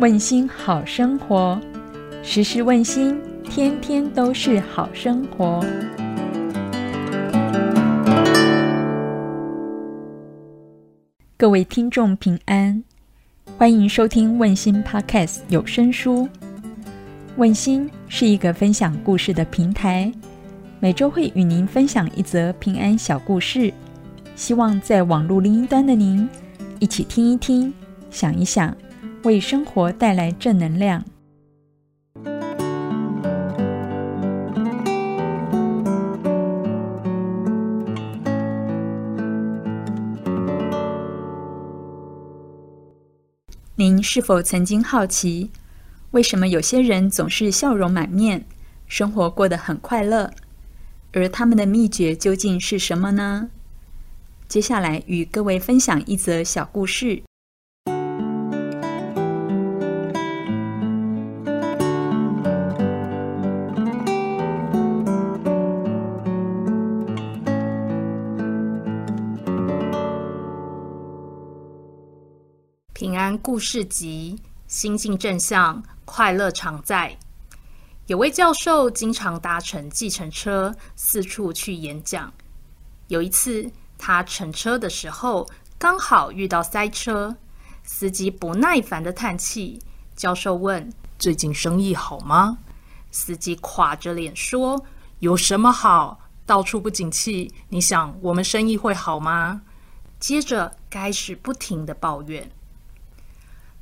问心好生活，时时问心，天天都是好生活。各位听众平安，欢迎收听问心 Podcast 有声书。问心是一个分享故事的平台，每周会与您分享一则平安小故事，希望在网络另一端的您一起听一听，想一想。为生活带来正能量。您是否曾经好奇，为什么有些人总是笑容满面，生活过得很快乐？而他们的秘诀究竟是什么呢？接下来与各位分享一则小故事。平安故事集，心境正向，快乐常在。有位教授经常搭乘计程车四处去演讲。有一次，他乘车的时候刚好遇到塞车，司机不耐烦的叹气。教授问：“最近生意好吗？”司机垮着脸说：“有什么好？到处不景气，你想我们生意会好吗？”接着开始不停的抱怨。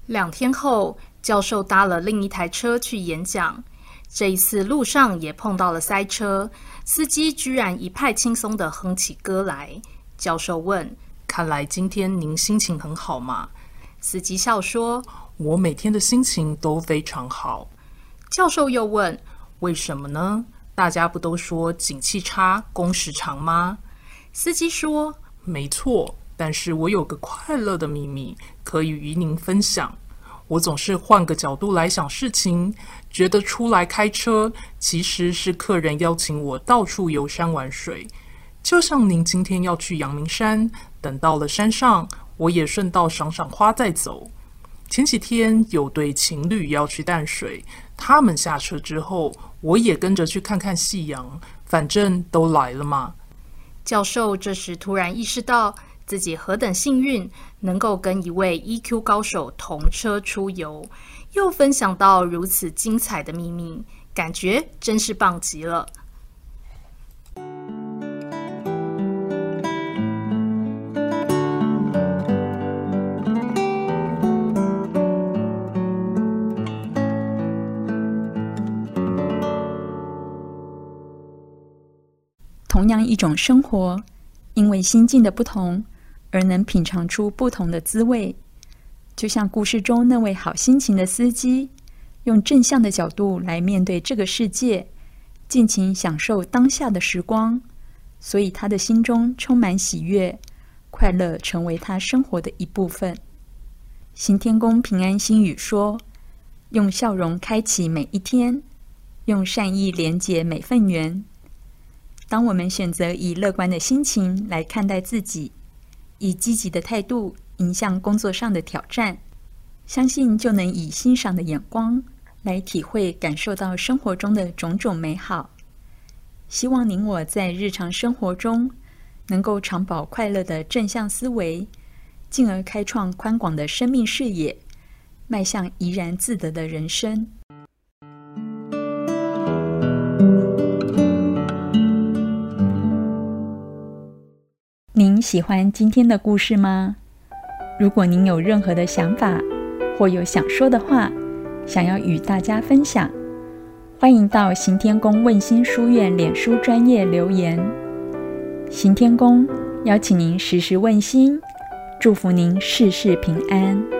两天后，教授搭了另一台车去演讲。这一次路上也碰到了塞车，司机居然一派轻松的哼起歌来。教授问：“看来今天您心情很好嘛？”司机笑说：“我每天的心情都非常好。”教授又问：“为什么呢？大家不都说景气差，工时长吗？”司机说：“没错。”但是我有个快乐的秘密可以与您分享。我总是换个角度来想事情，觉得出来开车其实是客人邀请我到处游山玩水。就像您今天要去阳明山，等到了山上，我也顺道赏赏花再走。前几天有对情侣要去淡水，他们下车之后，我也跟着去看看夕阳。反正都来了嘛。教授这时突然意识到。自己何等幸运，能够跟一位 EQ 高手同车出游，又分享到如此精彩的秘密，感觉真是棒极了。同样一种生活，因为心境的不同。而能品尝出不同的滋味，就像故事中那位好心情的司机，用正向的角度来面对这个世界，尽情享受当下的时光，所以他的心中充满喜悦，快乐成为他生活的一部分。行天宫平安心语说：“用笑容开启每一天，用善意连接每份缘。当我们选择以乐观的心情来看待自己。”以积极的态度迎向工作上的挑战，相信就能以欣赏的眼光来体会、感受到生活中的种种美好。希望您我在日常生活中能够常保快乐的正向思维，进而开创宽广的生命视野，迈向怡然自得的人生。喜欢今天的故事吗？如果您有任何的想法或有想说的话，想要与大家分享，欢迎到行天宫问心书院脸书专业留言。行天宫邀请您时时问心，祝福您事事平安。